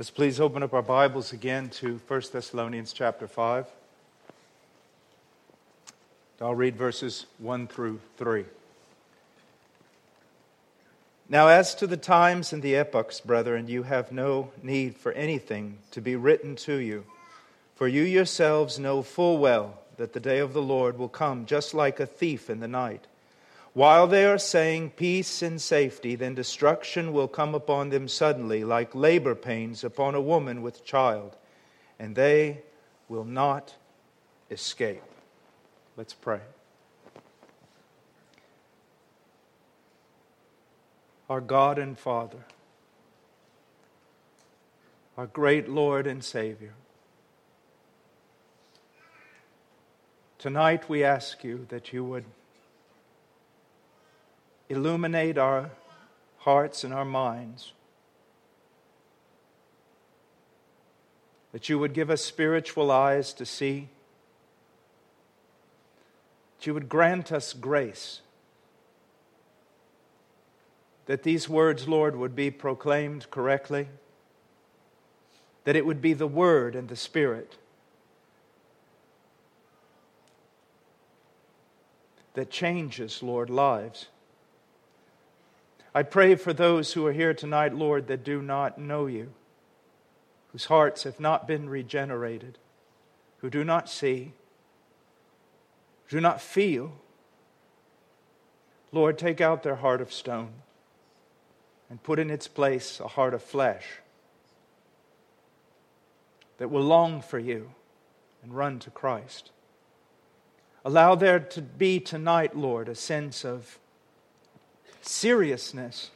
Let's please open up our Bibles again to 1 Thessalonians chapter 5. I'll read verses 1 through 3. Now, as to the times and the epochs, brethren, you have no need for anything to be written to you, for you yourselves know full well that the day of the Lord will come just like a thief in the night. While they are saying peace and safety, then destruction will come upon them suddenly, like labor pains upon a woman with child, and they will not escape. Let's pray. Our God and Father, our great Lord and Savior, tonight we ask you that you would illuminate our hearts and our minds. That you would give us spiritual eyes to see. That you would grant us grace. That these words, Lord, would be proclaimed correctly. That it would be the Word and the Spirit that changes, Lord, lives. I pray for those who are here tonight, Lord, that do not know you, whose hearts have not been regenerated, who do not see, do not feel. Lord, take out their heart of stone and put in its place a heart of flesh that will long for you and run to Christ. Allow there to be tonight, Lord, a sense of seriousness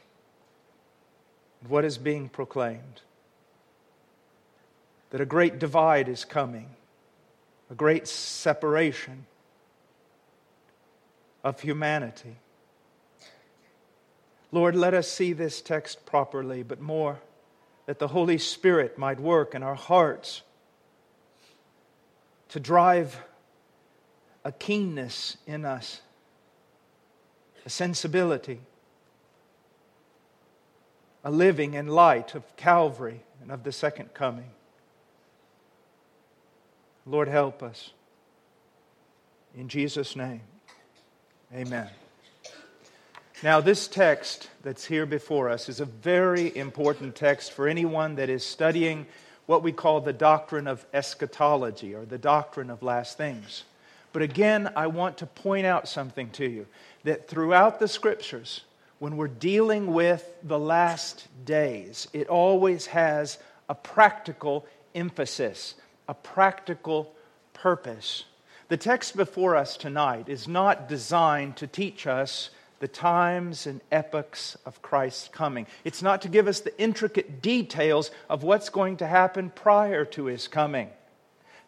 of what is being proclaimed. That a great divide is coming, a great separation of humanity. Lord, let us see this text properly, but more that the Holy Spirit might work in our hearts to drive a keenness in us, a sensibility a living in light of Calvary and of the second coming. Lord, help us. In Jesus' name, amen. Now, this text that's here before us is a very important text for anyone that is studying what we call the doctrine of eschatology or the doctrine of last things. But again, I want to point out something to you that throughout the scriptures, when we're dealing with the last days, it always has a practical emphasis, a practical purpose. The text before us tonight is not designed to teach us the times and epochs of Christ's coming. It's not to give us the intricate details of what's going to happen prior to his coming.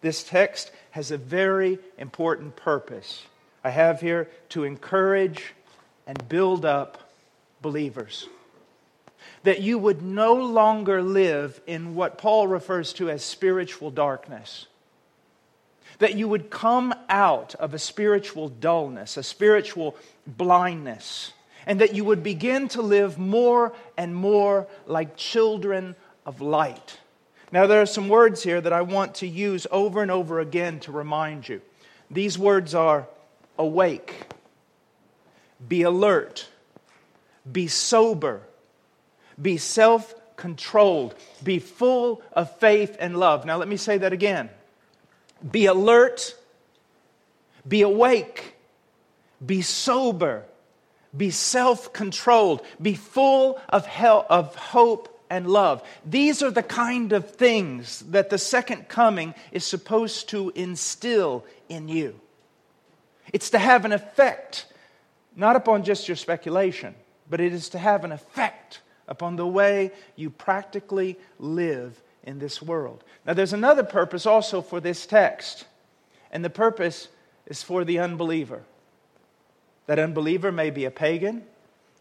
This text has a very important purpose. I have here to encourage and build up believers. That you would no longer live in what Paul refers to as spiritual darkness. That you would come out of a spiritual dullness, a spiritual blindness, and that you would begin to live more and more like children of light. Now, there are some words here that I want to use over and over again to remind you. These words are awake, be alert, be sober, be self controlled, be full of faith and love. Now, let me say that again. Be alert, be awake, be sober, be self controlled, be full of, hell, of hope and love. These are the kind of things that the second coming is supposed to instill in you. It's to have an effect, not upon just your speculation, but it is to have an effect upon the way you practically live in this world. Now, there's another purpose also for this text, and the purpose is for the unbeliever. That unbeliever may be a pagan,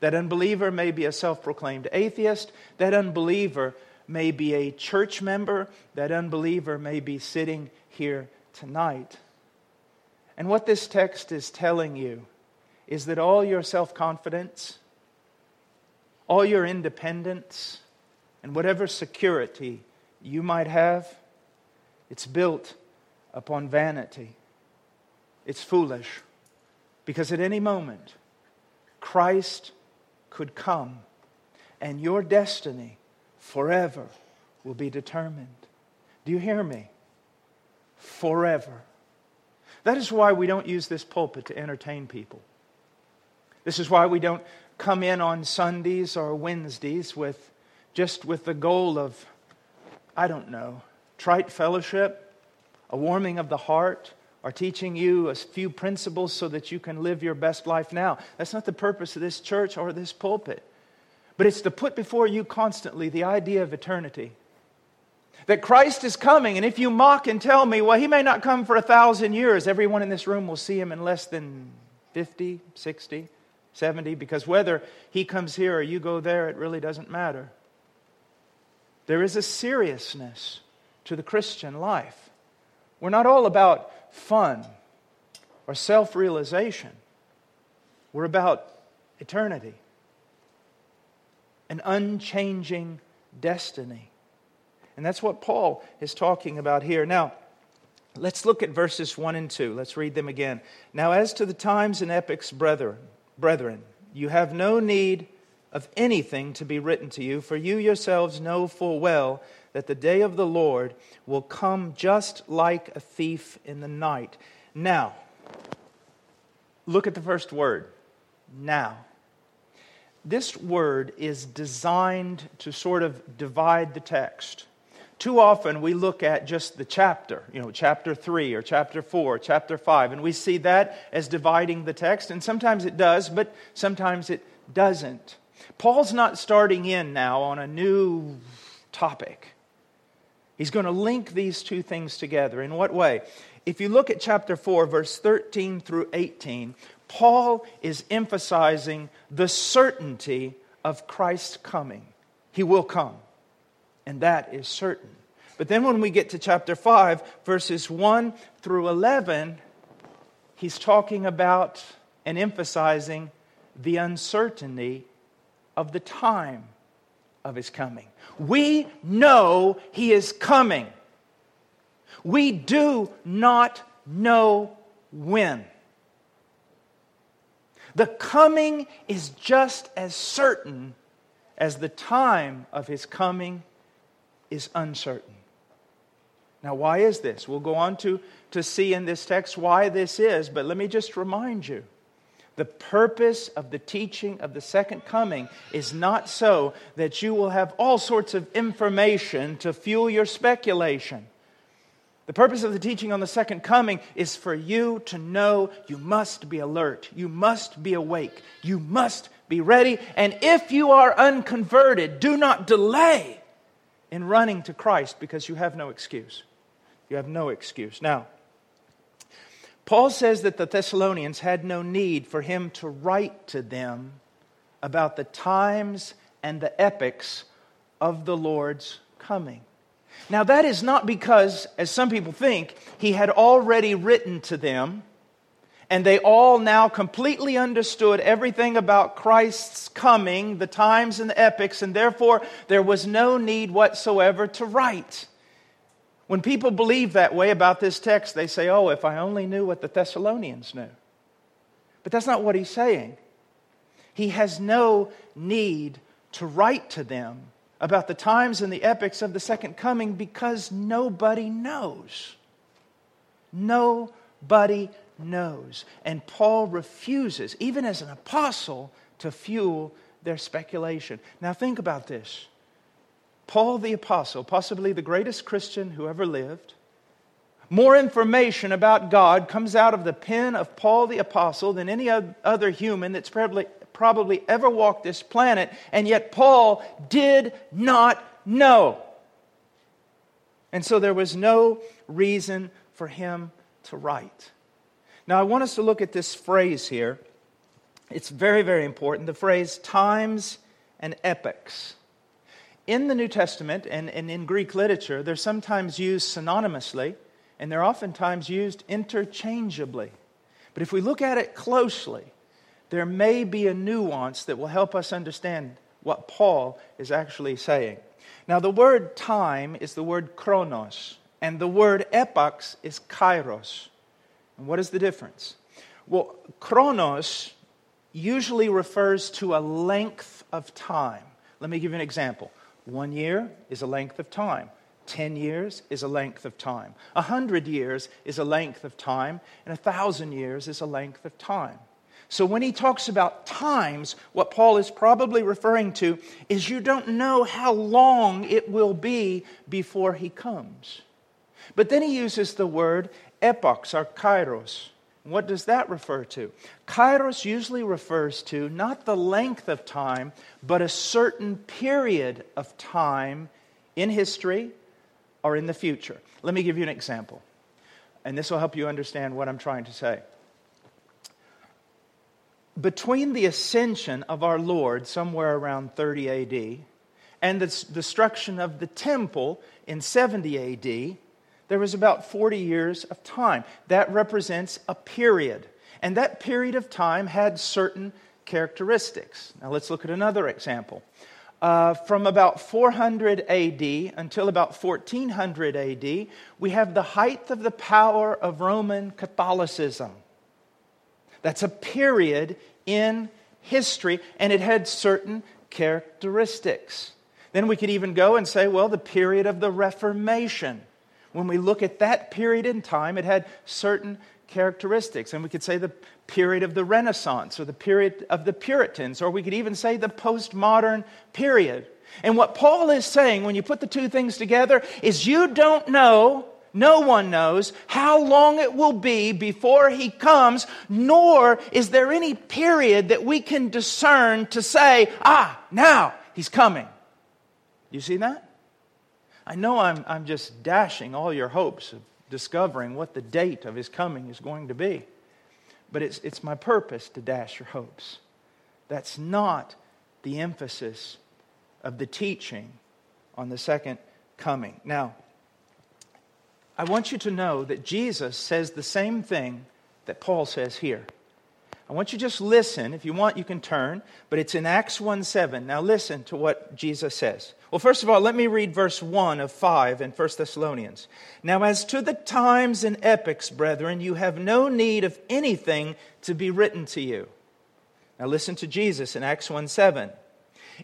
that unbeliever may be a self proclaimed atheist, that unbeliever may be a church member, that unbeliever may be sitting here tonight. And what this text is telling you is that all your self confidence, all your independence and whatever security you might have, it's built upon vanity. It's foolish because at any moment, Christ could come and your destiny forever will be determined. Do you hear me? Forever. That is why we don't use this pulpit to entertain people. This is why we don't come in on Sundays or Wednesdays with just with the goal of, I don't know, trite fellowship, a warming of the heart, or teaching you a few principles so that you can live your best life now. That's not the purpose of this church or this pulpit. But it's to put before you constantly the idea of eternity. That Christ is coming, and if you mock and tell me, well, he may not come for a thousand years, everyone in this room will see him in less than 50, 60, 70, because whether he comes here or you go there, it really doesn't matter. There is a seriousness to the Christian life. We're not all about fun or self realization, we're about eternity, an unchanging destiny. And that's what Paul is talking about here. Now, let's look at verses 1 and 2. Let's read them again. Now, as to the times and epochs, brethren, brethren, you have no need of anything to be written to you, for you yourselves know full well that the day of the Lord will come just like a thief in the night. Now, look at the first word. Now. This word is designed to sort of divide the text. Too often we look at just the chapter, you know, chapter 3 or chapter 4, chapter 5, and we see that as dividing the text, and sometimes it does, but sometimes it doesn't. Paul's not starting in now on a new topic. He's going to link these two things together. In what way? If you look at chapter 4, verse 13 through 18, Paul is emphasizing the certainty of Christ's coming. He will come and that is certain. But then when we get to chapter 5, verses 1 through 11, he's talking about and emphasizing the uncertainty of the time of his coming. We know he is coming. We do not know when. The coming is just as certain as the time of his coming is uncertain. Now, why is this? We'll go on to, to see in this text why this is, but let me just remind you the purpose of the teaching of the second coming is not so that you will have all sorts of information to fuel your speculation. The purpose of the teaching on the second coming is for you to know you must be alert, you must be awake, you must be ready, and if you are unconverted, do not delay in running to Christ because you have no excuse. You have no excuse. Now, Paul says that the Thessalonians had no need for him to write to them about the times and the epochs of the Lord's coming. Now, that is not because, as some people think, he had already written to them and they all now completely understood everything about Christ's coming, the times and the epochs, and therefore there was no need whatsoever to write. When people believe that way about this text, they say, Oh, if I only knew what the Thessalonians knew. But that's not what he's saying. He has no need to write to them about the times and the epochs of the second coming because nobody knows. Nobody knows. And Paul refuses, even as an apostle, to fuel their speculation. Now, think about this. Paul the apostle, possibly the greatest Christian who ever lived, more information about God comes out of the pen of Paul the apostle than any other human that's probably, probably ever walked this planet, and yet Paul did not know. And so there was no reason for him to write. Now, I want us to look at this phrase here. It's very, very important the phrase times and epochs. In the New Testament and, and in Greek literature, they're sometimes used synonymously and they're oftentimes used interchangeably. But if we look at it closely, there may be a nuance that will help us understand what Paul is actually saying. Now, the word time is the word chronos, and the word epochs is kairos. And what is the difference? Well, chronos usually refers to a length of time. Let me give you an example. One year is a length of time. 10 years is a length of time. A hundred years is a length of time. And a thousand years is a length of time. So when he talks about times, what Paul is probably referring to is you don't know how long it will be before he comes. But then he uses the word epochs or kairos. What does that refer to? Kairos usually refers to not the length of time, but a certain period of time in history or in the future. Let me give you an example, and this will help you understand what I'm trying to say. Between the ascension of our Lord, somewhere around 30 AD, and the destruction of the temple in 70 AD, there was about 40 years of time. That represents a period. And that period of time had certain characteristics. Now let's look at another example. Uh, from about 400 AD until about 1400 AD, we have the height of the power of Roman Catholicism. That's a period in history, and it had certain characteristics. Then we could even go and say, well, the period of the Reformation when we look at that period in time, it had certain characteristics. And we could say the period of the Renaissance or the period of the Puritans, or we could even say the postmodern period. And what Paul is saying when you put the two things together is you don't know, no one knows, how long it will be before he comes, nor is there any period that we can discern to say, ah, now he's coming. You see that? I know I'm, I'm just dashing all your hopes of discovering what the date of his coming is going to be. But it's, it's my purpose to dash your hopes. That's not the emphasis of the teaching on the second coming. Now, I want you to know that Jesus says the same thing that Paul says here. I want you to just listen. If you want, you can turn, but it's in Acts 1 7. Now listen to what Jesus says. Well, first of all, let me read verse 1 of 5 in 1 Thessalonians. Now, as to the times and epochs, brethren, you have no need of anything to be written to you. Now listen to Jesus in Acts 1 7.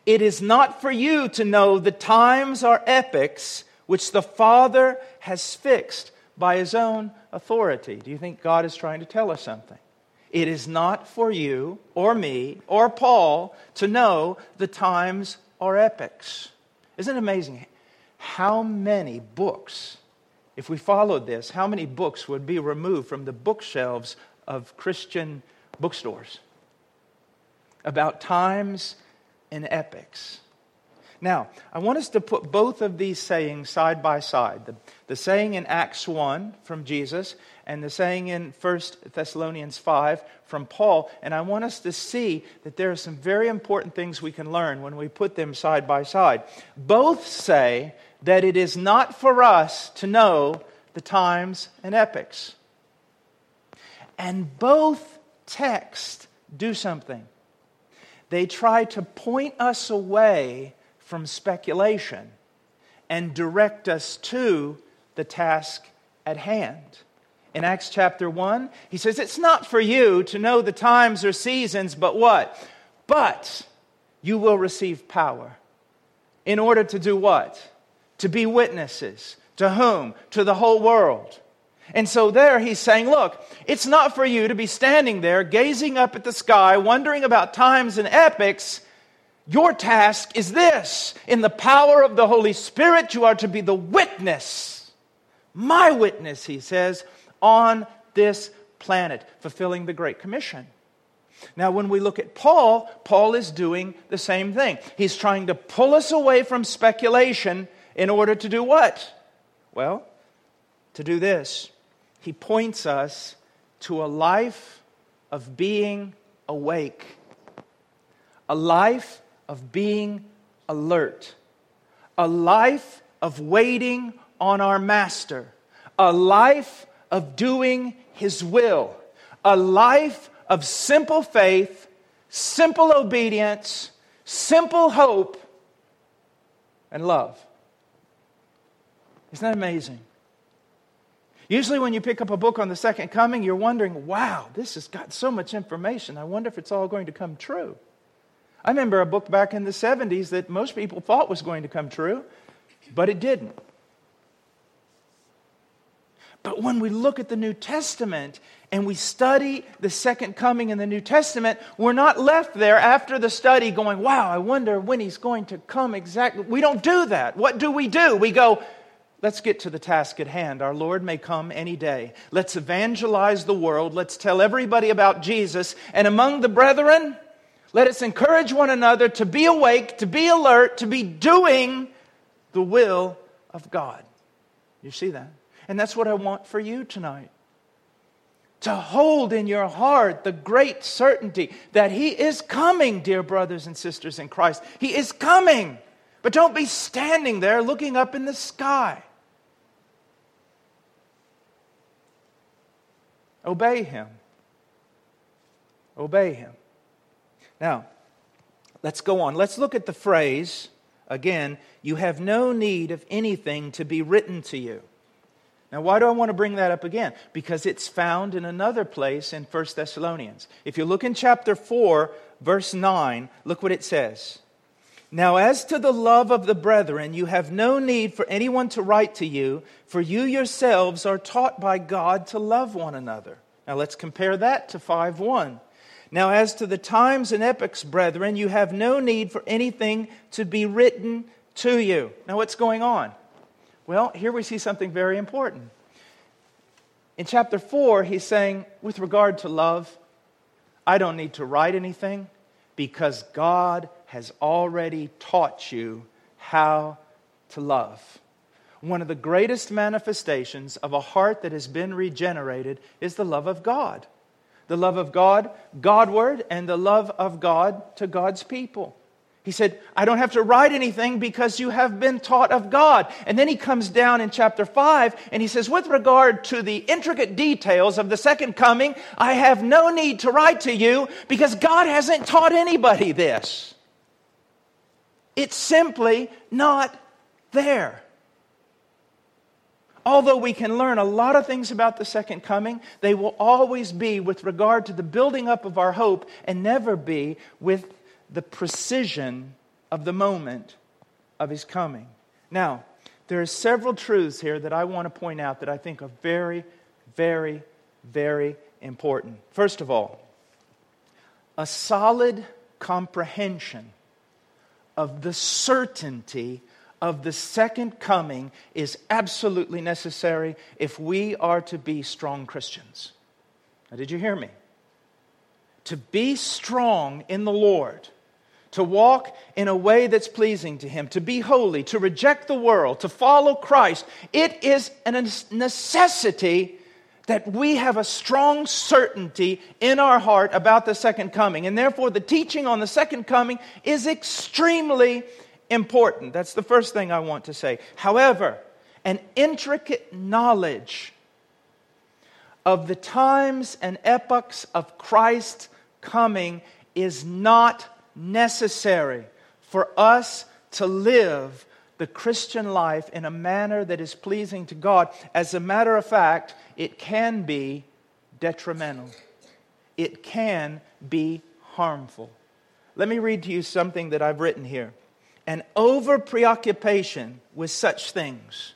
It is not for you to know the times or epochs which the Father has fixed by his own authority. Do you think God is trying to tell us something? It is not for you or me or Paul to know the times or epochs. Isn't it amazing how many books, if we followed this, how many books would be removed from the bookshelves of Christian bookstores about times and epochs? Now, I want us to put both of these sayings side by side. The, the saying in Acts 1 from Jesus and the saying in 1 Thessalonians 5 from Paul. And I want us to see that there are some very important things we can learn when we put them side by side. Both say that it is not for us to know the times and epochs. And both texts do something. They try to point us away from speculation and direct us to the task at hand. In Acts chapter 1, he says, It's not for you to know the times or seasons, but what? But you will receive power. In order to do what? To be witnesses. To whom? To the whole world. And so there he's saying, Look, it's not for you to be standing there gazing up at the sky, wondering about times and epochs your task is this in the power of the Holy Spirit, you are to be the witness, my witness, he says, on this planet, fulfilling the Great Commission. Now, when we look at Paul, Paul is doing the same thing. He's trying to pull us away from speculation in order to do what? Well, to do this. He points us to a life of being awake, a life of being alert, a life of waiting on our Master, a life of doing His will, a life of simple faith, simple obedience, simple hope, and love. Isn't that amazing? Usually, when you pick up a book on the second coming, you're wondering, wow, this has got so much information. I wonder if it's all going to come true. I remember a book back in the 70s that most people thought was going to come true, but it didn't. But when we look at the New Testament and we study the second coming in the New Testament, we're not left there after the study going, wow, I wonder when he's going to come exactly. We don't do that. What do we do? We go, let's get to the task at hand. Our Lord may come any day. Let's evangelize the world. Let's tell everybody about Jesus. And among the brethren, let us encourage one another to be awake, to be alert, to be doing the will of God. You see that? And that's what I want for you tonight. To hold in your heart the great certainty that He is coming, dear brothers and sisters in Christ. He is coming. But don't be standing there looking up in the sky. Obey Him. Obey Him. Now, let's go on. Let's look at the phrase again you have no need of anything to be written to you. Now, why do I want to bring that up again? Because it's found in another place in 1 Thessalonians. If you look in chapter 4, verse 9, look what it says. Now, as to the love of the brethren, you have no need for anyone to write to you, for you yourselves are taught by God to love one another. Now, let's compare that to 5 1. Now, as to the times and epochs, brethren, you have no need for anything to be written to you. Now, what's going on? Well, here we see something very important. In chapter 4, he's saying, with regard to love, I don't need to write anything because God has already taught you how to love. One of the greatest manifestations of a heart that has been regenerated is the love of God the love of God Godward and the love of God to God's people. He said, I don't have to write anything because you have been taught of God. And then he comes down in chapter 5 and he says, With regard to the intricate details of the second coming, I have no need to write to you because God hasn't taught anybody this. It's simply not there. Although we can learn a lot of things about the second coming, they will always be with regard to the building up of our hope and never be with the precision of the moment of his coming. Now, there are several truths here that I want to point out that I think are very, very, very important. First of all, a solid comprehension of the certainty of the second coming is absolutely necessary if we are to be strong Christians. Now, did you hear me? To be strong in the Lord, to walk in a way that's pleasing to Him, to be holy, to reject the world, to follow Christ, it is a necessity that we have a strong certainty in our heart about the second coming. And therefore, the teaching on the second coming is extremely important. That's the first thing I want to say. However, an intricate knowledge of the times and epochs of Christ's coming is not necessary for us to live the Christian life in a manner that is pleasing to God. As a matter of fact, it can be detrimental, it can be harmful. Let me read to you something that I've written here an over preoccupation with such things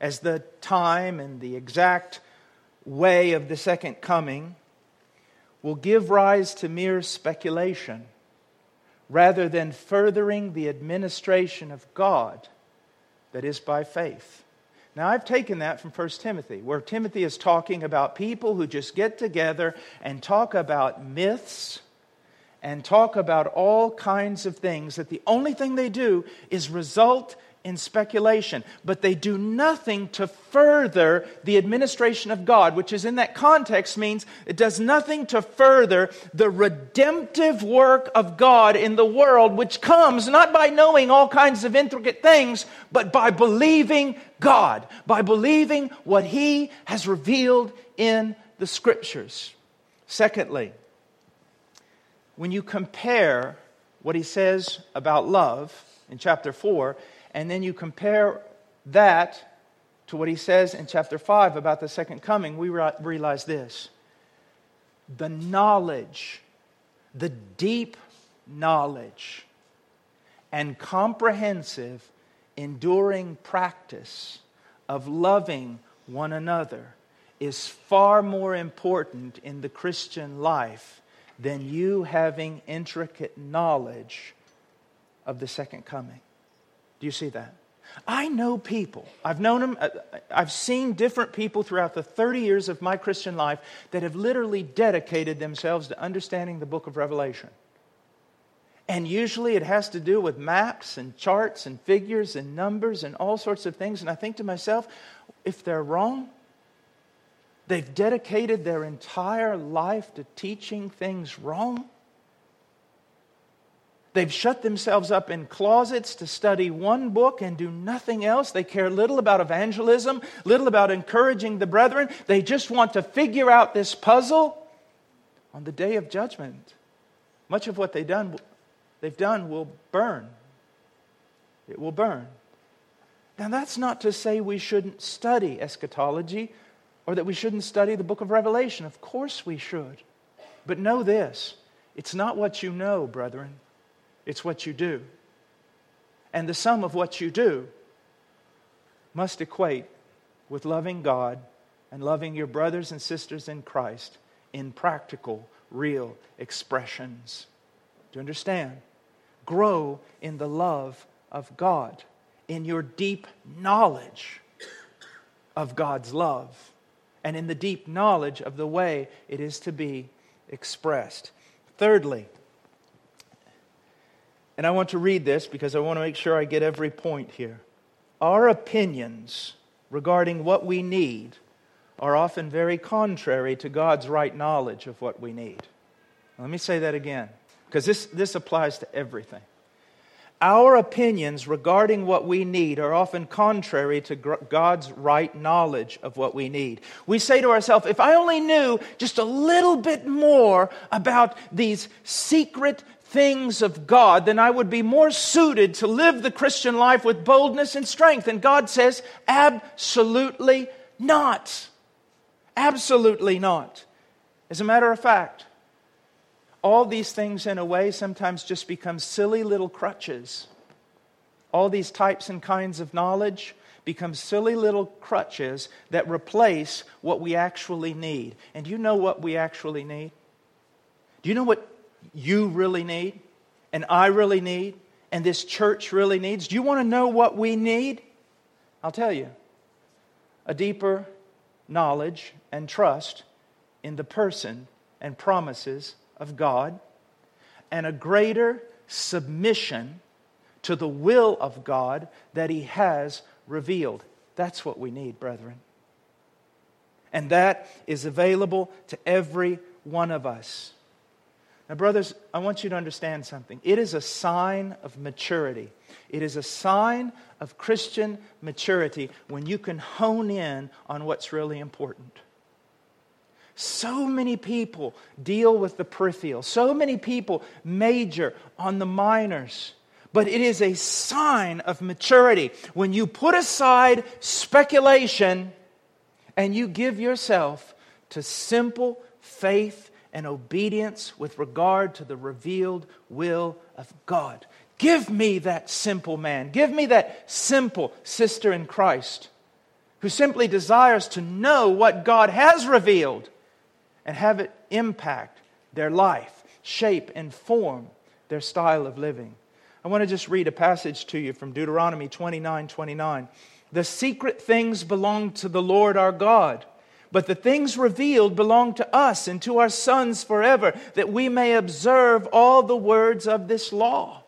as the time and the exact way of the second coming will give rise to mere speculation rather than furthering the administration of God that is by faith. Now, I've taken that from 1 Timothy, where Timothy is talking about people who just get together and talk about myths and talk about all kinds of things that the only thing they do is result in speculation, but they do nothing to further the administration of God, which is in that context means it does nothing to further the redemptive work of God in the world, which comes not by knowing all kinds of intricate things, but by believing God, by believing what He has revealed in the Scriptures. Secondly, when you compare what he says about love in chapter 4, and then you compare that to what he says in chapter 5 about the second coming, we realize this. The knowledge, the deep knowledge, and comprehensive, enduring practice of loving one another is far more important in the Christian life than you having intricate knowledge of the second coming. Do you see that? I know people. I've known them, uh, I've seen different people throughout the 30 years of my Christian life that have literally dedicated themselves to understanding the book of Revelation. And usually it has to do with maps and charts and figures and numbers and all sorts of things. And I think to myself, if they're wrong, they've dedicated their entire life to teaching things wrong. They've shut themselves up in closets to study one book and do nothing else. They care little about evangelism, little about encouraging the brethren. They just want to figure out this puzzle on the day of judgment. Much of what they've done, they've done will burn. It will burn. Now, that's not to say we shouldn't study eschatology or that we shouldn't study the book of Revelation. Of course we should. But know this it's not what you know, brethren it's what you do. And the sum of what you do must equate with loving God and loving your brothers and sisters in Christ in practical, real expressions. Do you understand? Grow in the love of God, in your deep knowledge of God's love, and in the deep knowledge of the way it is to be expressed. Thirdly, and I want to read this because I want to make sure I get every point here. Our opinions regarding what we need are often very contrary to God's right knowledge of what we need. Let me say that again, because this, this applies to everything. Our opinions regarding what we need are often contrary to God's right knowledge of what we need. We say to ourselves, if I only knew just a little bit more about these secret things of God, then I would be more suited to live the Christian life with boldness and strength. And God says, absolutely not. Absolutely not. As a matter of fact, all these things, in a way, sometimes just become silly little crutches. All these types and kinds of knowledge become silly little crutches that replace what we actually need. And do you know what we actually need? Do you know what you really need, and I really need, and this church really needs? Do you want to know what we need? I'll tell you a deeper knowledge and trust in the person and promises of God, and a greater submission to the will of God that He has revealed. That's what we need, brethren. And that is available to every one of us. Now, brothers, I want you to understand something. It is a sign of maturity. It is a sign of Christian maturity when you can hone in on what's really important. So many people deal with the peripheral, so many people major on the minors. But it is a sign of maturity when you put aside speculation and you give yourself to simple faith and obedience with regard to the revealed will of God. Give me that simple man. Give me that simple sister in Christ who simply desires to know what God has revealed and have it impact their life, shape, and form their style of living. I want to just read a passage to you from Deuteronomy 29 29. The secret things belong to the Lord our God but the things revealed belong to us and to our sons forever, that we may observe all the words of this law.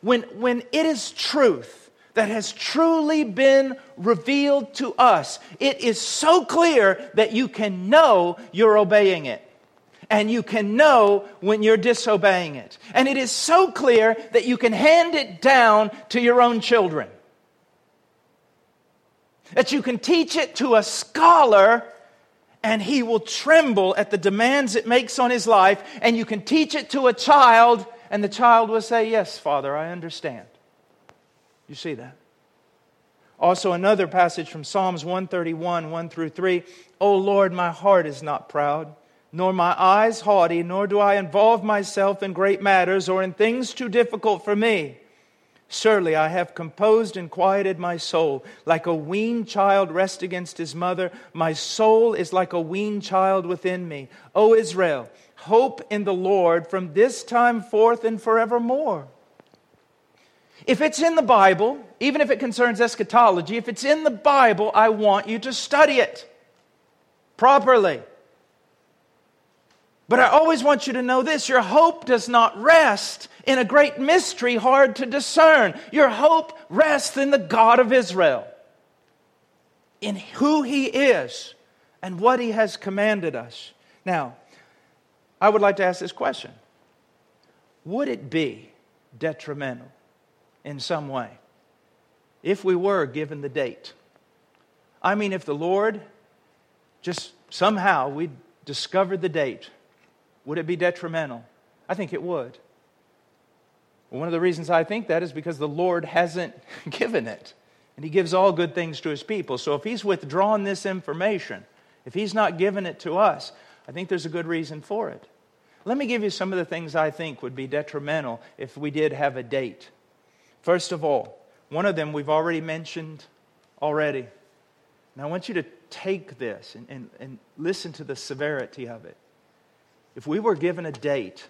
When, when it is truth that has truly been revealed to us, it is so clear that you can know you're obeying it. And you can know when you're disobeying it. And it is so clear that you can hand it down to your own children. That you can teach it to a scholar and he will tremble at the demands it makes on his life. And you can teach it to a child, and the child will say, Yes, Father, I understand. You see that? Also, another passage from Psalms 131, 1 through 3. O Lord, my heart is not proud, nor my eyes haughty, nor do I involve myself in great matters or in things too difficult for me. Surely I have composed and quieted my soul. Like a weaned child rest against his mother, my soul is like a weaned child within me. O Israel, hope in the Lord from this time forth and forevermore. If it's in the Bible, even if it concerns eschatology, if it's in the Bible, I want you to study it properly. But I always want you to know this your hope does not rest in a great mystery hard to discern. Your hope rests in the God of Israel, in who He is and what He has commanded us. Now, I would like to ask this question Would it be detrimental in some way if we were given the date. I mean, if the Lord just somehow we discovered the date, would it be detrimental? I think it would. One of the reasons I think that is because the Lord hasn't given it. And He gives all good things to His people. So if He's withdrawn this information, if He's not given it to us, I think there's a good reason for it. Let me give you some of the things I think would be detrimental if we did have a date. First of all, one of them we've already mentioned already. Now I want you to take this and, and, and listen to the severity of it. If we were given a date,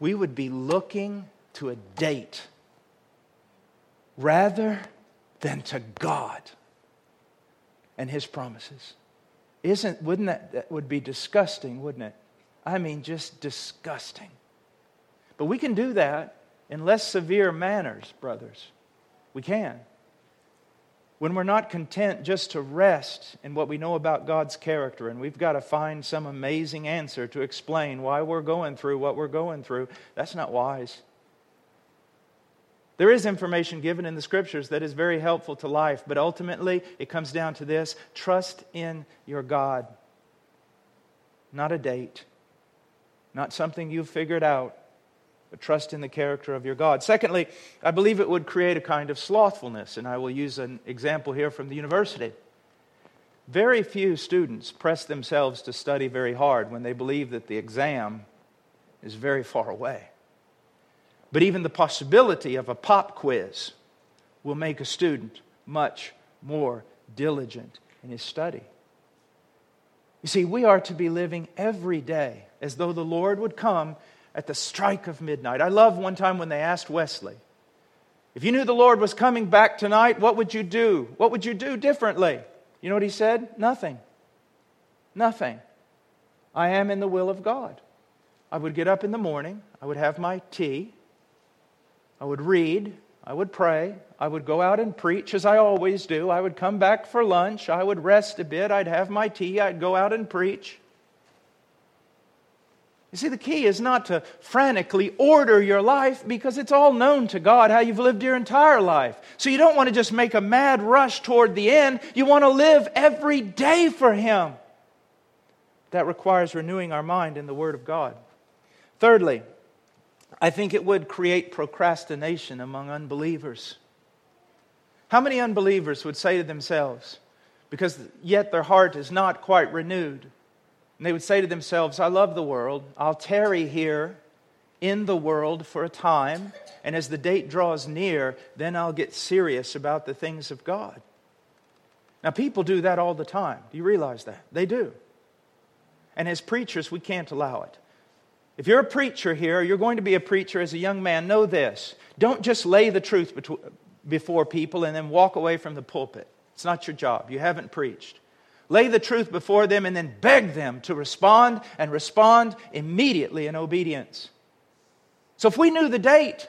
we would be looking to a date rather than to God and His promises. Isn't, wouldn't that, that would be disgusting, wouldn't it? I mean, just disgusting. But we can do that in less severe manners, brothers. We can. When we're not content just to rest in what we know about God's character, and we've got to find some amazing answer to explain why we're going through what we're going through, that's not wise. There is information given in the scriptures that is very helpful to life, but ultimately it comes down to this trust in your God. Not a date, not something you've figured out, but trust in the character of your God. Secondly, I believe it would create a kind of slothfulness, and I will use an example here from the university. Very few students press themselves to study very hard when they believe that the exam is very far away. But even the possibility of a pop quiz will make a student much more diligent in his study. You see, we are to be living every day as though the Lord would come at the strike of midnight. I love one time when they asked Wesley, if you knew the Lord was coming back tonight, what would you do? What would you do differently? You know what he said? Nothing. Nothing. I am in the will of God. I would get up in the morning, I would have my tea, I would read, I would pray, I would go out and preach as I always do. I would come back for lunch, I would rest a bit, I'd have my tea, I'd go out and preach. You see, the key is not to frantically order your life because it's all known to God how you've lived your entire life. So you don't want to just make a mad rush toward the end. You want to live every day for Him. That requires renewing our mind in the Word of God. Thirdly, I think it would create procrastination among unbelievers. How many unbelievers would say to themselves, because yet their heart is not quite renewed, and they would say to themselves, I love the world. I'll tarry here in the world for a time. And as the date draws near, then I'll get serious about the things of God. Now, people do that all the time. Do you realize that? They do. And as preachers, we can't allow it. If you're a preacher here, you're going to be a preacher as a young man, know this. Don't just lay the truth before people and then walk away from the pulpit. It's not your job. You haven't preached lay the truth before them, and then beg them to respond and respond immediately in obedience. So if we knew the date,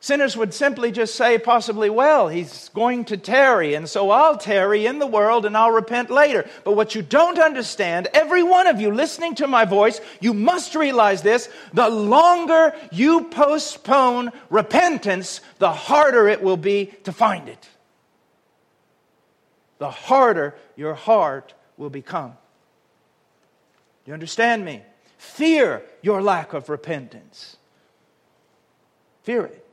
sinners would simply just say, possibly, well, he's going to tarry, and so I'll tarry in the world and I'll repent later. But what you don't understand, every one of you listening to my voice, you must realize this the longer you postpone repentance, the harder it will be to find it. The harder your heart will become. You understand me? Fear your lack of repentance. Fear it.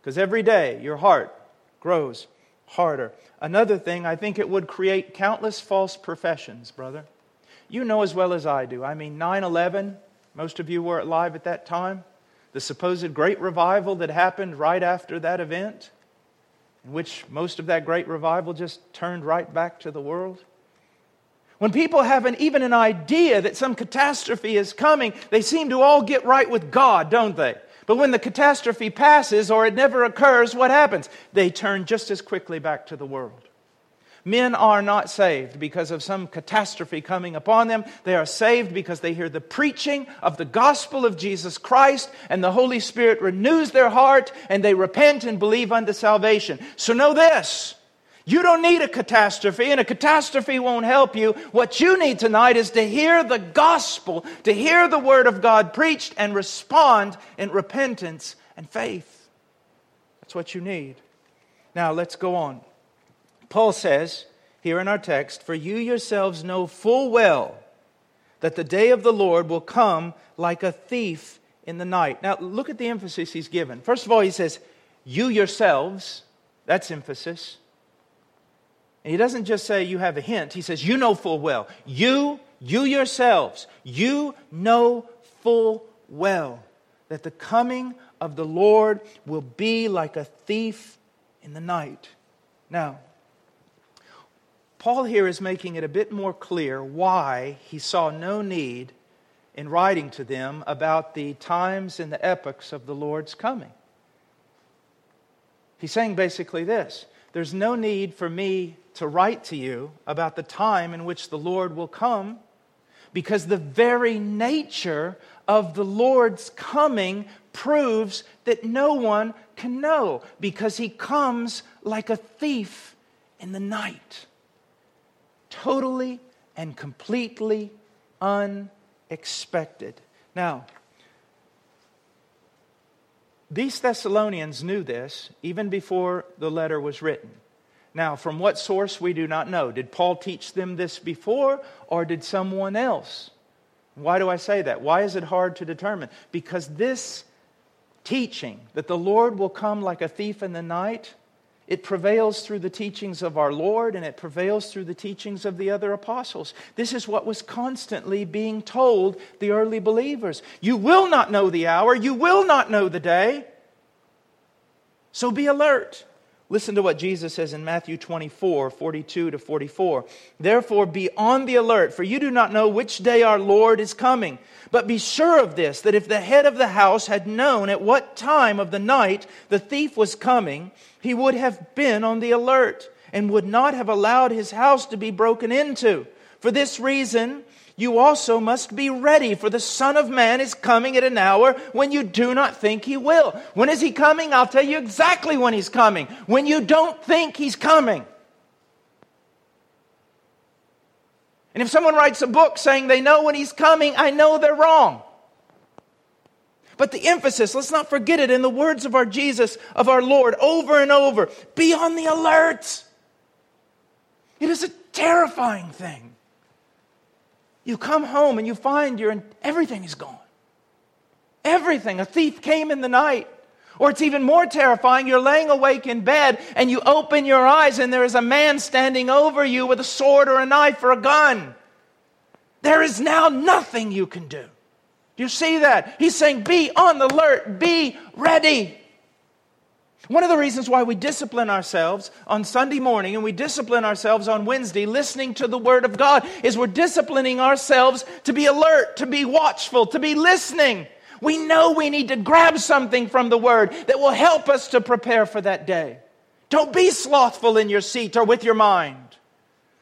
Because every day your heart grows harder. Another thing, I think it would create countless false professions, brother. You know as well as I do. I mean, 9 11, most of you were alive at that time. The supposed great revival that happened right after that event, in which most of that great revival just turned right back to the world. When people have an, even an idea that some catastrophe is coming, they seem to all get right with God, don't they? But when the catastrophe passes or it never occurs, what happens? They turn just as quickly back to the world. Men are not saved because of some catastrophe coming upon them. They are saved because they hear the preaching of the gospel of Jesus Christ, and the Holy Spirit renews their heart, and they repent and believe unto salvation. So know this you don't need a catastrophe, and a catastrophe won't help you. What you need tonight is to hear the gospel, to hear the word of God preached, and respond in repentance and faith. That's what you need. Now, let's go on. Paul says here in our text, For you yourselves know full well that the day of the Lord will come like a thief in the night. Now, look at the emphasis he's given. First of all, he says, You yourselves, that's emphasis. And he doesn't just say you have a hint, he says you know full well. You, you yourselves, you know full well that the coming of the Lord will be like a thief in the night. Now, Paul here is making it a bit more clear why he saw no need in writing to them about the times and the epochs of the Lord's coming. He's saying basically this there's no need for me to write to you about the time in which the Lord will come because the very nature of the Lord's coming proves that no one can know because he comes like a thief in the night. Totally and completely unexpected. Now, these Thessalonians knew this even before the letter was written. Now, from what source we do not know. Did Paul teach them this before or did someone else? Why do I say that? Why is it hard to determine? Because this teaching that the Lord will come like a thief in the night, it prevails through the teachings of our Lord and it prevails through the teachings of the other apostles. This is what was constantly being told the early believers. You will not know the hour, you will not know the day. So be alert. Listen to what Jesus says in Matthew 24, 42 to 44. Therefore, be on the alert, for you do not know which day our Lord is coming. But be sure of this, that if the head of the house had known at what time of the night the thief was coming, he would have been on the alert and would not have allowed his house to be broken into. For this reason, you also must be ready, for the Son of Man is coming at an hour when you do not think he will. When is he coming? I'll tell you exactly when he's coming. When you don't think he's coming. And if someone writes a book saying they know when he's coming, I know they're wrong. But the emphasis, let's not forget it in the words of our Jesus, of our Lord, over and over be on the alert. It is a terrifying thing. You come home and you find your everything is gone. Everything. A thief came in the night. Or it's even more terrifying. You're laying awake in bed and you open your eyes and there is a man standing over you with a sword or a knife or a gun. There is now nothing you can do. Do you see that? He's saying, be on the alert, be ready. One of the reasons why we discipline ourselves on Sunday morning and we discipline ourselves on Wednesday listening to the Word of God is we're disciplining ourselves to be alert, to be watchful, to be listening. We know we need to grab something from the Word that will help us to prepare for that day. Don't be slothful in your seat or with your mind.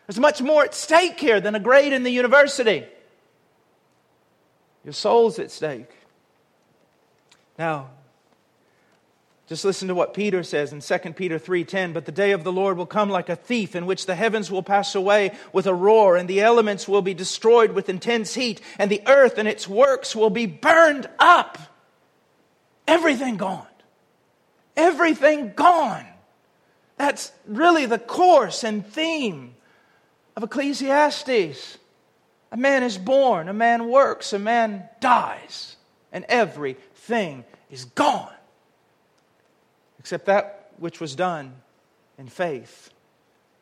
There's much more at stake here than a grade in the university. Your soul's at stake. Now, just listen to what Peter says in 2 Peter 3:10, "But the day of the Lord will come like a thief in which the heavens will pass away with a roar and the elements will be destroyed with intense heat and the earth and its works will be burned up." Everything gone. Everything gone. That's really the course and theme of Ecclesiastes. A man is born, a man works, a man dies, and everything is gone except that which was done in faith,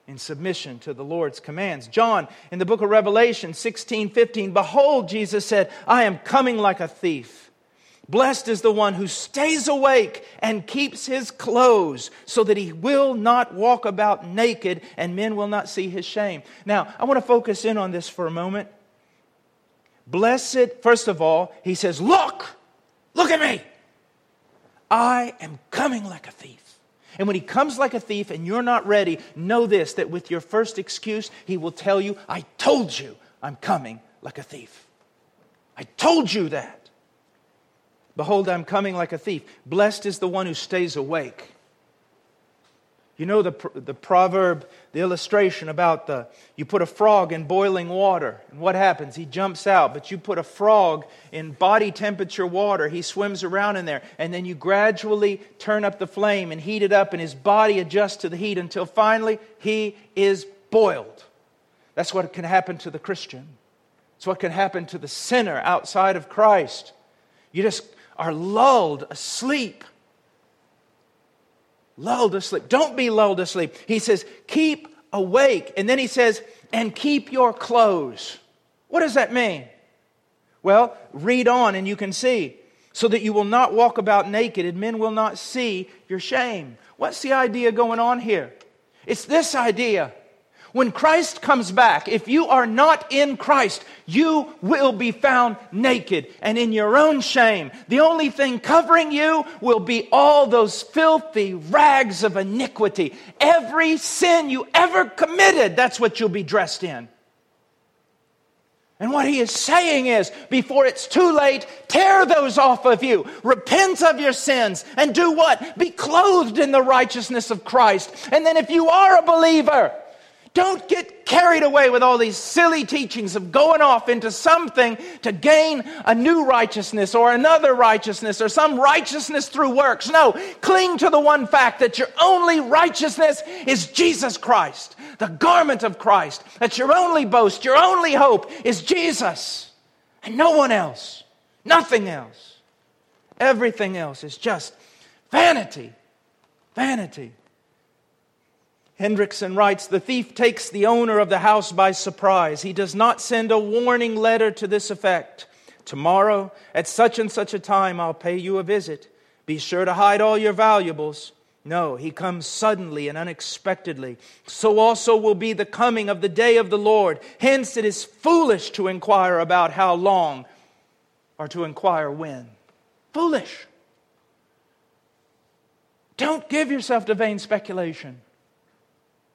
in submission to the Lord's commands. John, in the book of Revelation 16 15, behold, Jesus said, I am coming like a thief. Blessed is the one who stays awake and keeps his clothes so that he will not walk about naked and men will not see his shame. Now, I want to focus in on this for a moment. Blessed, first of all, he says, Look, look at me. I am coming like a thief. And when he comes like a thief and you're not ready, know this that with your first excuse, he will tell you, I told you I'm coming like a thief. I told you that. Behold, I'm coming like a thief. Blessed is the one who stays awake. You know the, the proverb, the illustration about the you put a frog in boiling water, and what happens? He jumps out, but you put a frog in body temperature water, he swims around in there, and then you gradually turn up the flame and heat it up, and his body adjusts to the heat until finally he is boiled. That's what can happen to the Christian. It's what can happen to the sinner outside of Christ. You just are lulled asleep. Lulled asleep. Don't be lulled asleep. He says, keep awake. And then he says, and keep your clothes. What does that mean? Well, read on and you can see. So that you will not walk about naked and men will not see your shame. What's the idea going on here? It's this idea when Christ comes back, if you are not in Christ, you will be found naked and in your own shame. The only thing covering you will be all those filthy rags of iniquity. Every sin you ever committed, that's what you'll be dressed in. And what he is saying is, before it's too late, tear those off of you. Repent of your sins and do what? Be clothed in the righteousness of Christ. And then if you are a believer, don't get carried away with all these silly teachings of going off into something to gain a new righteousness or another righteousness or some righteousness through works. No, cling to the one fact that your only righteousness is Jesus Christ, the garment of Christ. That your only boast, your only hope is Jesus and no one else, nothing else. Everything else is just vanity, vanity. Hendriksen writes The thief takes the owner of the house by surprise. He does not send a warning letter to this effect. Tomorrow, at such and such a time, I'll pay you a visit. Be sure to hide all your valuables. No, he comes suddenly and unexpectedly. So also will be the coming of the day of the Lord. Hence, it is foolish to inquire about how long or to inquire when. Foolish. Don't give yourself to vain speculation.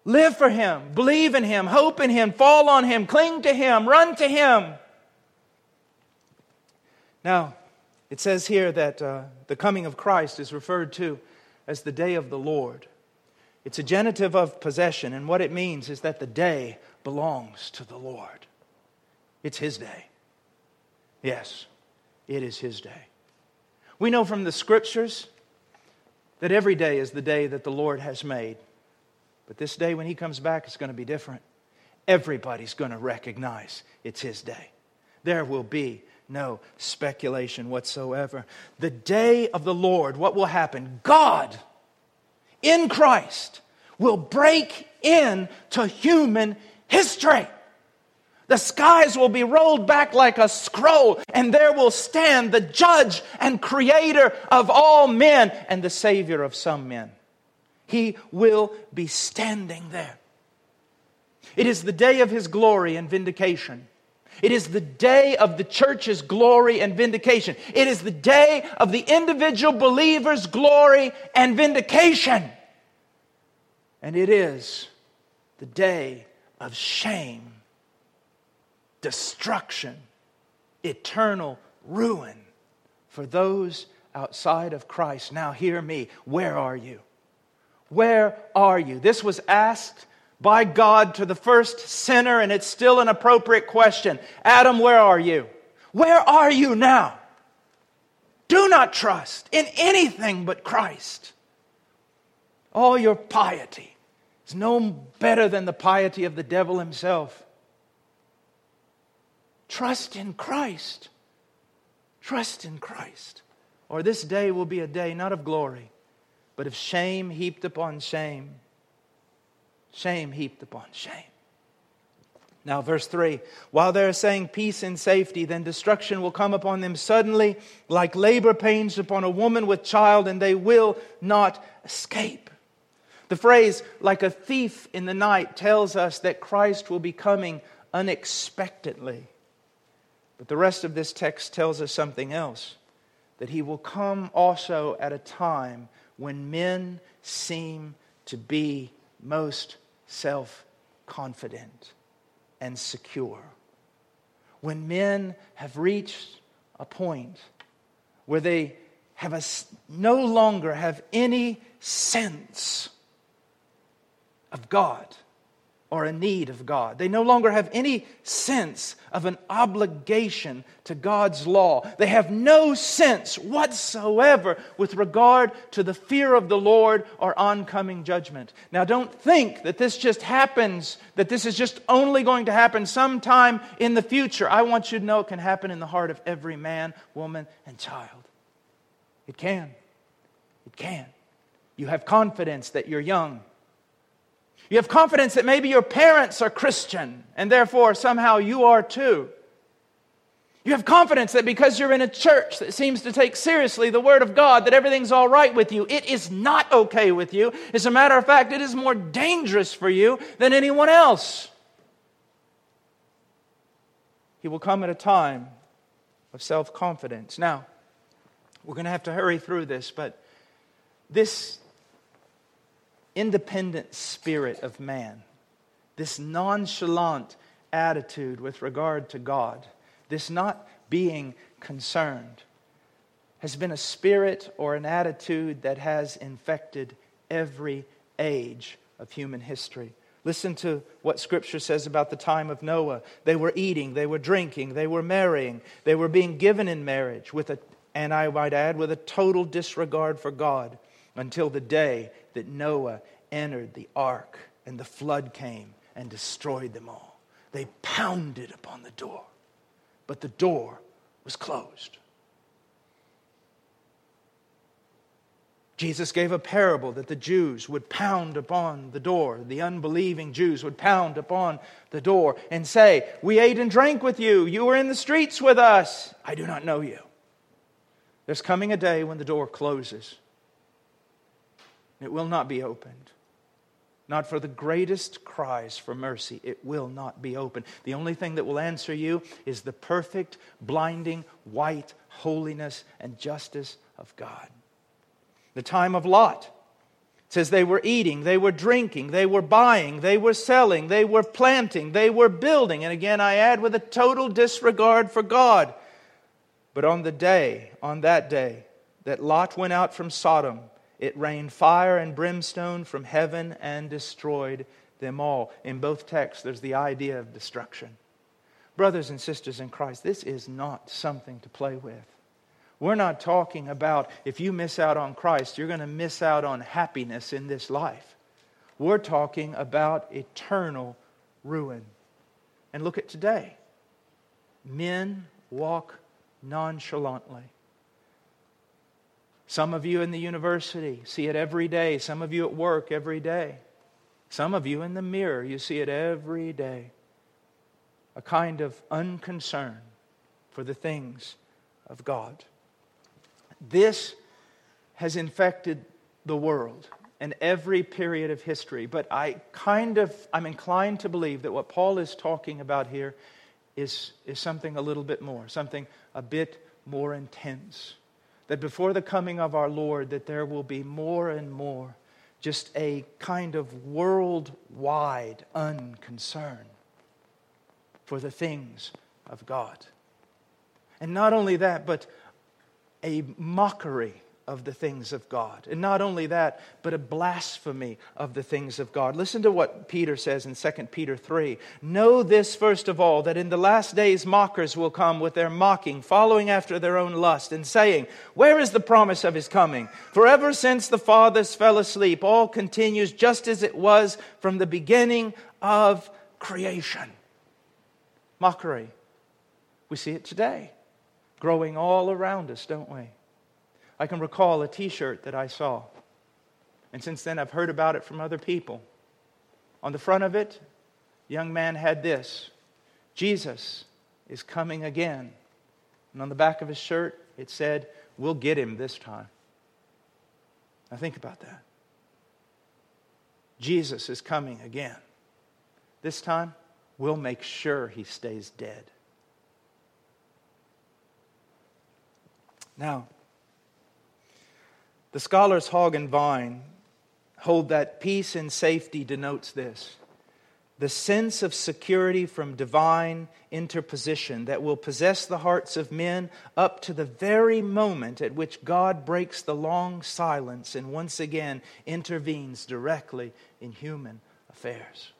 Live for Him, believe in Him, hope in Him, fall on Him, cling to Him, run to Him. Now, it says here that uh, the coming of Christ is referred to as the day of the Lord. It's a genitive of possession, and what it means is that the day belongs to the Lord. It's His day. Yes, it is His day. We know from the scriptures that every day is the day that the Lord has made. But this day, when he comes back, it's going to be different. Everybody's going to recognize it's his day. There will be no speculation whatsoever. The day of the Lord, what will happen? God in Christ will break into human history. The skies will be rolled back like a scroll, and there will stand the judge and creator of all men and the savior of some men. He will be standing there. It is the day of his glory and vindication. It is the day of the church's glory and vindication. It is the day of the individual believer's glory and vindication. And it is the day of shame, destruction, eternal ruin for those outside of Christ. Now, hear me. Where are you? Where are you? This was asked by God to the first sinner, and it's still an appropriate question. Adam, where are you? Where are you now? Do not trust in anything but Christ. All your piety is no better than the piety of the devil himself. Trust in Christ. Trust in Christ. Or this day will be a day not of glory, but of shame heaped upon shame. shame heaped upon shame. Now, verse 3 While they're saying peace and safety, then destruction will come upon them suddenly, like labor pains upon a woman with child, and they will not escape. The phrase, like a thief in the night, tells us that Christ will be coming unexpectedly. But the rest of this text tells us something else that he will come also at a time when men seem to be most self confident and secure. When men have reached a point where they have a, no longer have any sense of God or a need of God. They no longer have any sense of an obligation to God's law. They have no sense whatsoever with regard to the fear of the Lord or oncoming judgment. Now, don't think that this just happens, that this is just only going to happen sometime in the future. I want you to know it can happen in the heart of every man, woman, and child. It can. It can. You have confidence that you're young you have confidence that maybe your parents are Christian and therefore somehow you are too. You have confidence that because you're in a church that seems to take seriously the Word of God, that everything's all right with you. It is not okay with you. As a matter of fact, it is more dangerous for you than anyone else. He will come at a time of self confidence. Now, we're going to have to hurry through this, but this independent spirit of man, this nonchalant attitude with regard to God, this not being concerned, has been a spirit or an attitude that has infected every age of human history. Listen to what Scripture says about the time of Noah. They were eating, they were drinking, they were marrying, they were being given in marriage, with a, and I might add, with a total disregard for God until the day that Noah entered the ark and the flood came and destroyed them all. They pounded upon the door, but the door was closed. Jesus gave a parable that the Jews would pound upon the door. The unbelieving Jews would pound upon the door and say, We ate and drank with you. You were in the streets with us. I do not know you. There's coming a day when the door closes it will not be opened. Not for the greatest cries for mercy, it will not be open. The only thing that will answer you is the perfect, blinding, white holiness and justice of God. The time of Lot says they were eating, they were drinking, they were buying, they were selling, they were planting, they were building. And again, I add with a total disregard for God. But on the day, on that day, that Lot went out from Sodom, it rained fire and brimstone from heaven and destroyed them all. In both texts, there's the idea of destruction. Brothers and sisters in Christ, this is not something to play with. We're not talking about if you miss out on Christ, you're going to miss out on happiness in this life. We're talking about eternal ruin. And look at today. Men walk nonchalantly. Some of you in the university see it every day. Some of you at work every day. Some of you in the mirror, you see it every day. A kind of unconcern for the things of God. This has infected the world and every period of history, but I kind of I'm inclined to believe that what Paul is talking about here is, is something a little bit more, something a bit more intense that before the coming of our Lord that there will be more and more just a kind of worldwide unconcern for the things of God. And not only that, but a mockery of the things of God. And not only that, but a blasphemy of the things of God. Listen to what Peter says in 2 Peter 3. Know this, first of all, that in the last days mockers will come with their mocking, following after their own lust, and saying, Where is the promise of his coming? For ever since the fathers fell asleep, all continues just as it was from the beginning of creation. Mockery. We see it today, growing all around us, don't we? I can recall a t shirt that I saw. And since then, I've heard about it from other people. On the front of it, young man had this Jesus is coming again. And on the back of his shirt, it said, We'll get him this time. Now think about that. Jesus is coming again. This time, we'll make sure he stays dead. Now, the scholars Hogg and Vine hold that peace and safety denotes this the sense of security from divine interposition that will possess the hearts of men up to the very moment at which God breaks the long silence and once again intervenes directly in human affairs.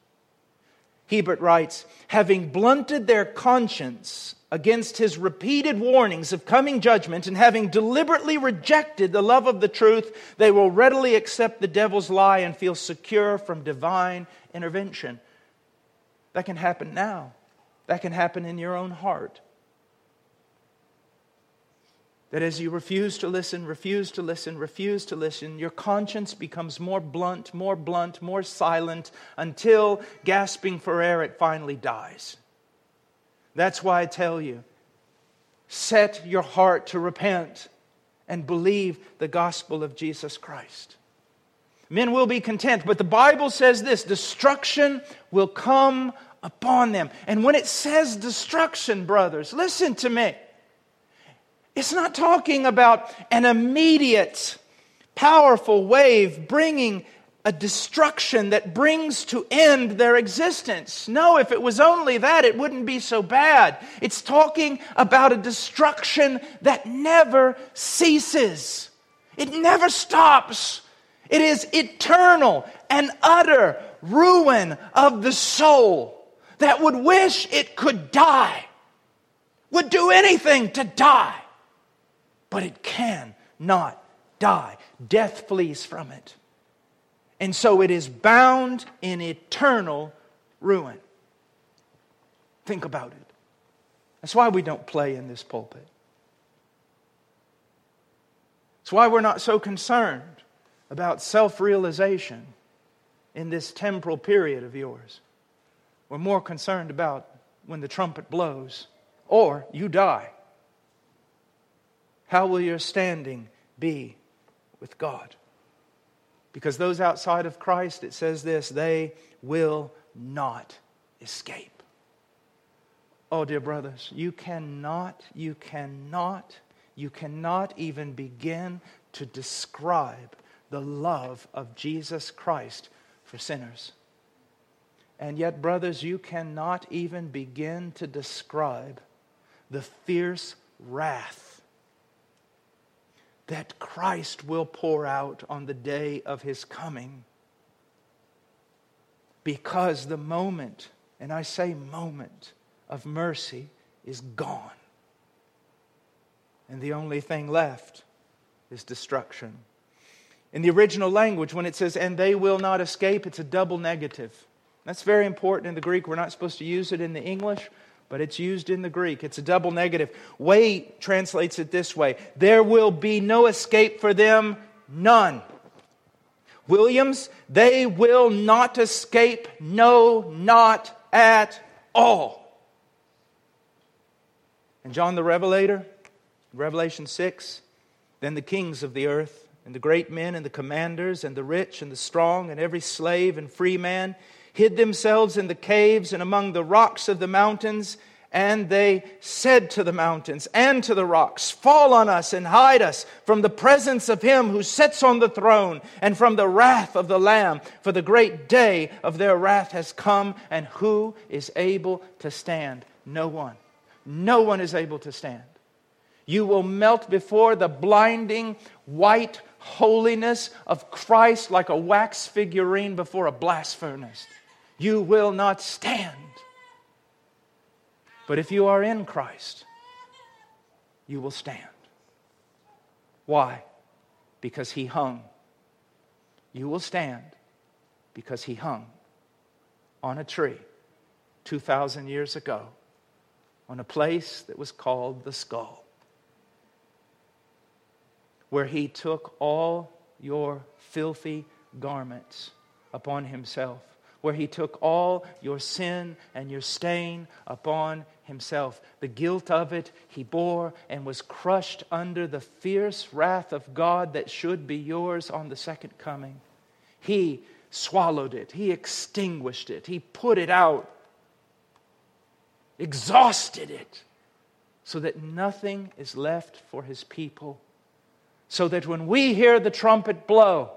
Hiebert writes, having blunted their conscience against his repeated warnings of coming judgment and having deliberately rejected the love of the truth, they will readily accept the devil's lie and feel secure from divine intervention. That can happen now. That can happen in your own heart. That as you refuse to listen, refuse to listen, refuse to listen, your conscience becomes more blunt, more blunt, more silent until, gasping for air, it finally dies. That's why I tell you set your heart to repent and believe the gospel of Jesus Christ. Men will be content, but the Bible says this destruction will come upon them. And when it says destruction, brothers, listen to me. It's not talking about an immediate, powerful wave bringing a destruction that brings to end their existence. No, if it was only that, it wouldn't be so bad. It's talking about a destruction that never ceases, it never stops. It is eternal and utter ruin of the soul that would wish it could die, would do anything to die, but it can not die. Death flees from it. And so it is bound in eternal ruin. Think about it. That's why we don't play in this pulpit. It's why we're not so concerned about self realization in this temporal period of yours. We're more concerned about when the trumpet blows or you die. How will your standing be with God? Because those outside of Christ, it says this, they will not escape. Oh, dear brothers, you cannot, you cannot, you cannot even begin to describe the love of Jesus Christ for sinners. And yet, brothers, you cannot even begin to describe the fierce wrath that Christ will pour out on the day of his coming. Because the moment, and I say moment, of mercy is gone. And the only thing left is destruction. In the original language, when it says, and they will not escape, it's a double negative. That's very important in the Greek. We're not supposed to use it in the English but it's used in the Greek. It's a double negative. Way translates it this way There will be no escape for them, none. Williams, they will not escape, no, not at all. And John the Revelator, Revelation 6, then the kings of the earth, and the great men, and the commanders, and the rich, and the strong, and every slave and free man, hid themselves in the caves and among the rocks of the mountains. And they said to the mountains and to the rocks, Fall on us and hide us from the presence of him who sits on the throne and from the wrath of the Lamb. For the great day of their wrath has come, and who is able to stand? No one. No one is able to stand. You will melt before the blinding white holiness of Christ like a wax figurine before a blast furnace you will not stand. But if you are in Christ, you will stand. Why? Because he hung. You will stand because he hung on a tree 2,000 years ago on a place that was called the skull, where he took all your filthy garments upon himself where he took all your sin and your stain upon himself. The guilt of it he bore and was crushed under the fierce wrath of God that should be yours on the second coming. He swallowed it, he extinguished it, he put it out, exhausted it, so that nothing is left for his people. So that when we hear the trumpet blow,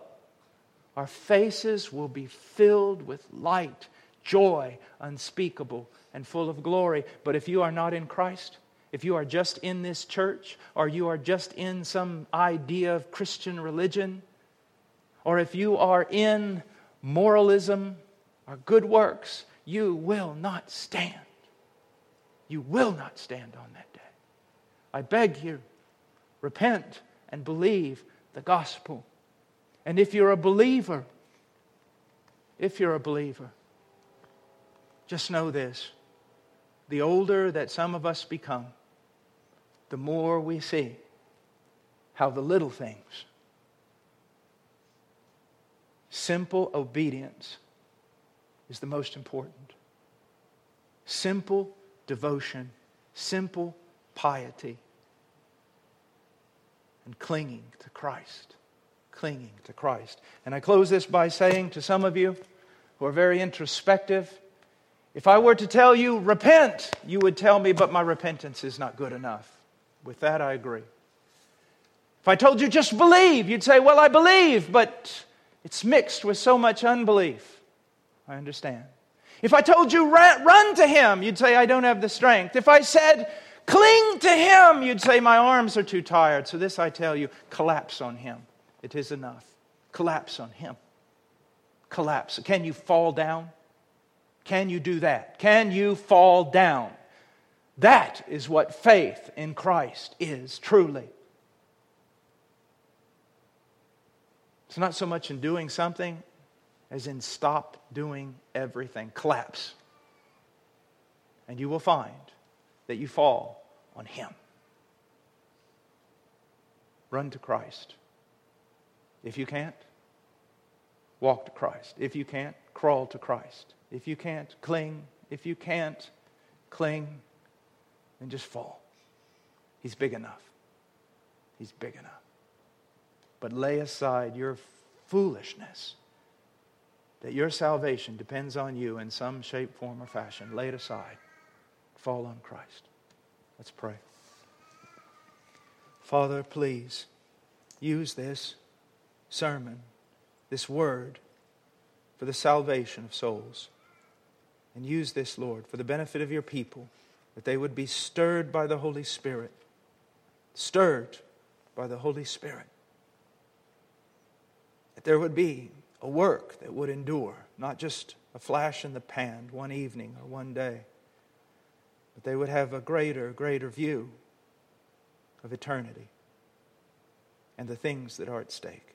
our faces will be filled with light, joy unspeakable, and full of glory. But if you are not in Christ, if you are just in this church, or you are just in some idea of Christian religion, or if you are in moralism or good works, you will not stand. You will not stand on that day. I beg you, repent and believe the gospel. And if you're a believer, if you're a believer, just know this the older that some of us become, the more we see how the little things, simple obedience, is the most important. Simple devotion, simple piety, and clinging to Christ clinging to Christ. And I close this by saying to some of you who are very introspective, if I were to tell you, repent, you would tell me, but my repentance is not good enough. With that, I agree. If I told you just believe, you'd say, well, I believe, but it's mixed with so much unbelief. I understand. If I told you run to him, you'd say, I don't have the strength. If I said, cling to him, you'd say, my arms are too tired. So this I tell you, collapse on him. It is enough. Collapse on Him. Collapse. Can you fall down? Can you do that? Can you fall down? That is what faith in Christ is truly. It's not so much in doing something as in stop doing everything. Collapse. And you will find that you fall on Him. Run to Christ. If you can't, walk to Christ. If you can't, crawl to Christ. If you can't, cling. If you can't, cling, then just fall. He's big enough. He's big enough. But lay aside your foolishness that your salvation depends on you in some shape, form, or fashion. Lay it aside. Fall on Christ. Let's pray. Father, please use this sermon, this word, for the salvation of souls. And use this, Lord, for the benefit of your people, that they would be stirred by the Holy Spirit. Stirred by the Holy Spirit. That there would be a work that would endure, not just a flash in the pan one evening or one day, but they would have a greater, greater view of eternity and the things that are at stake.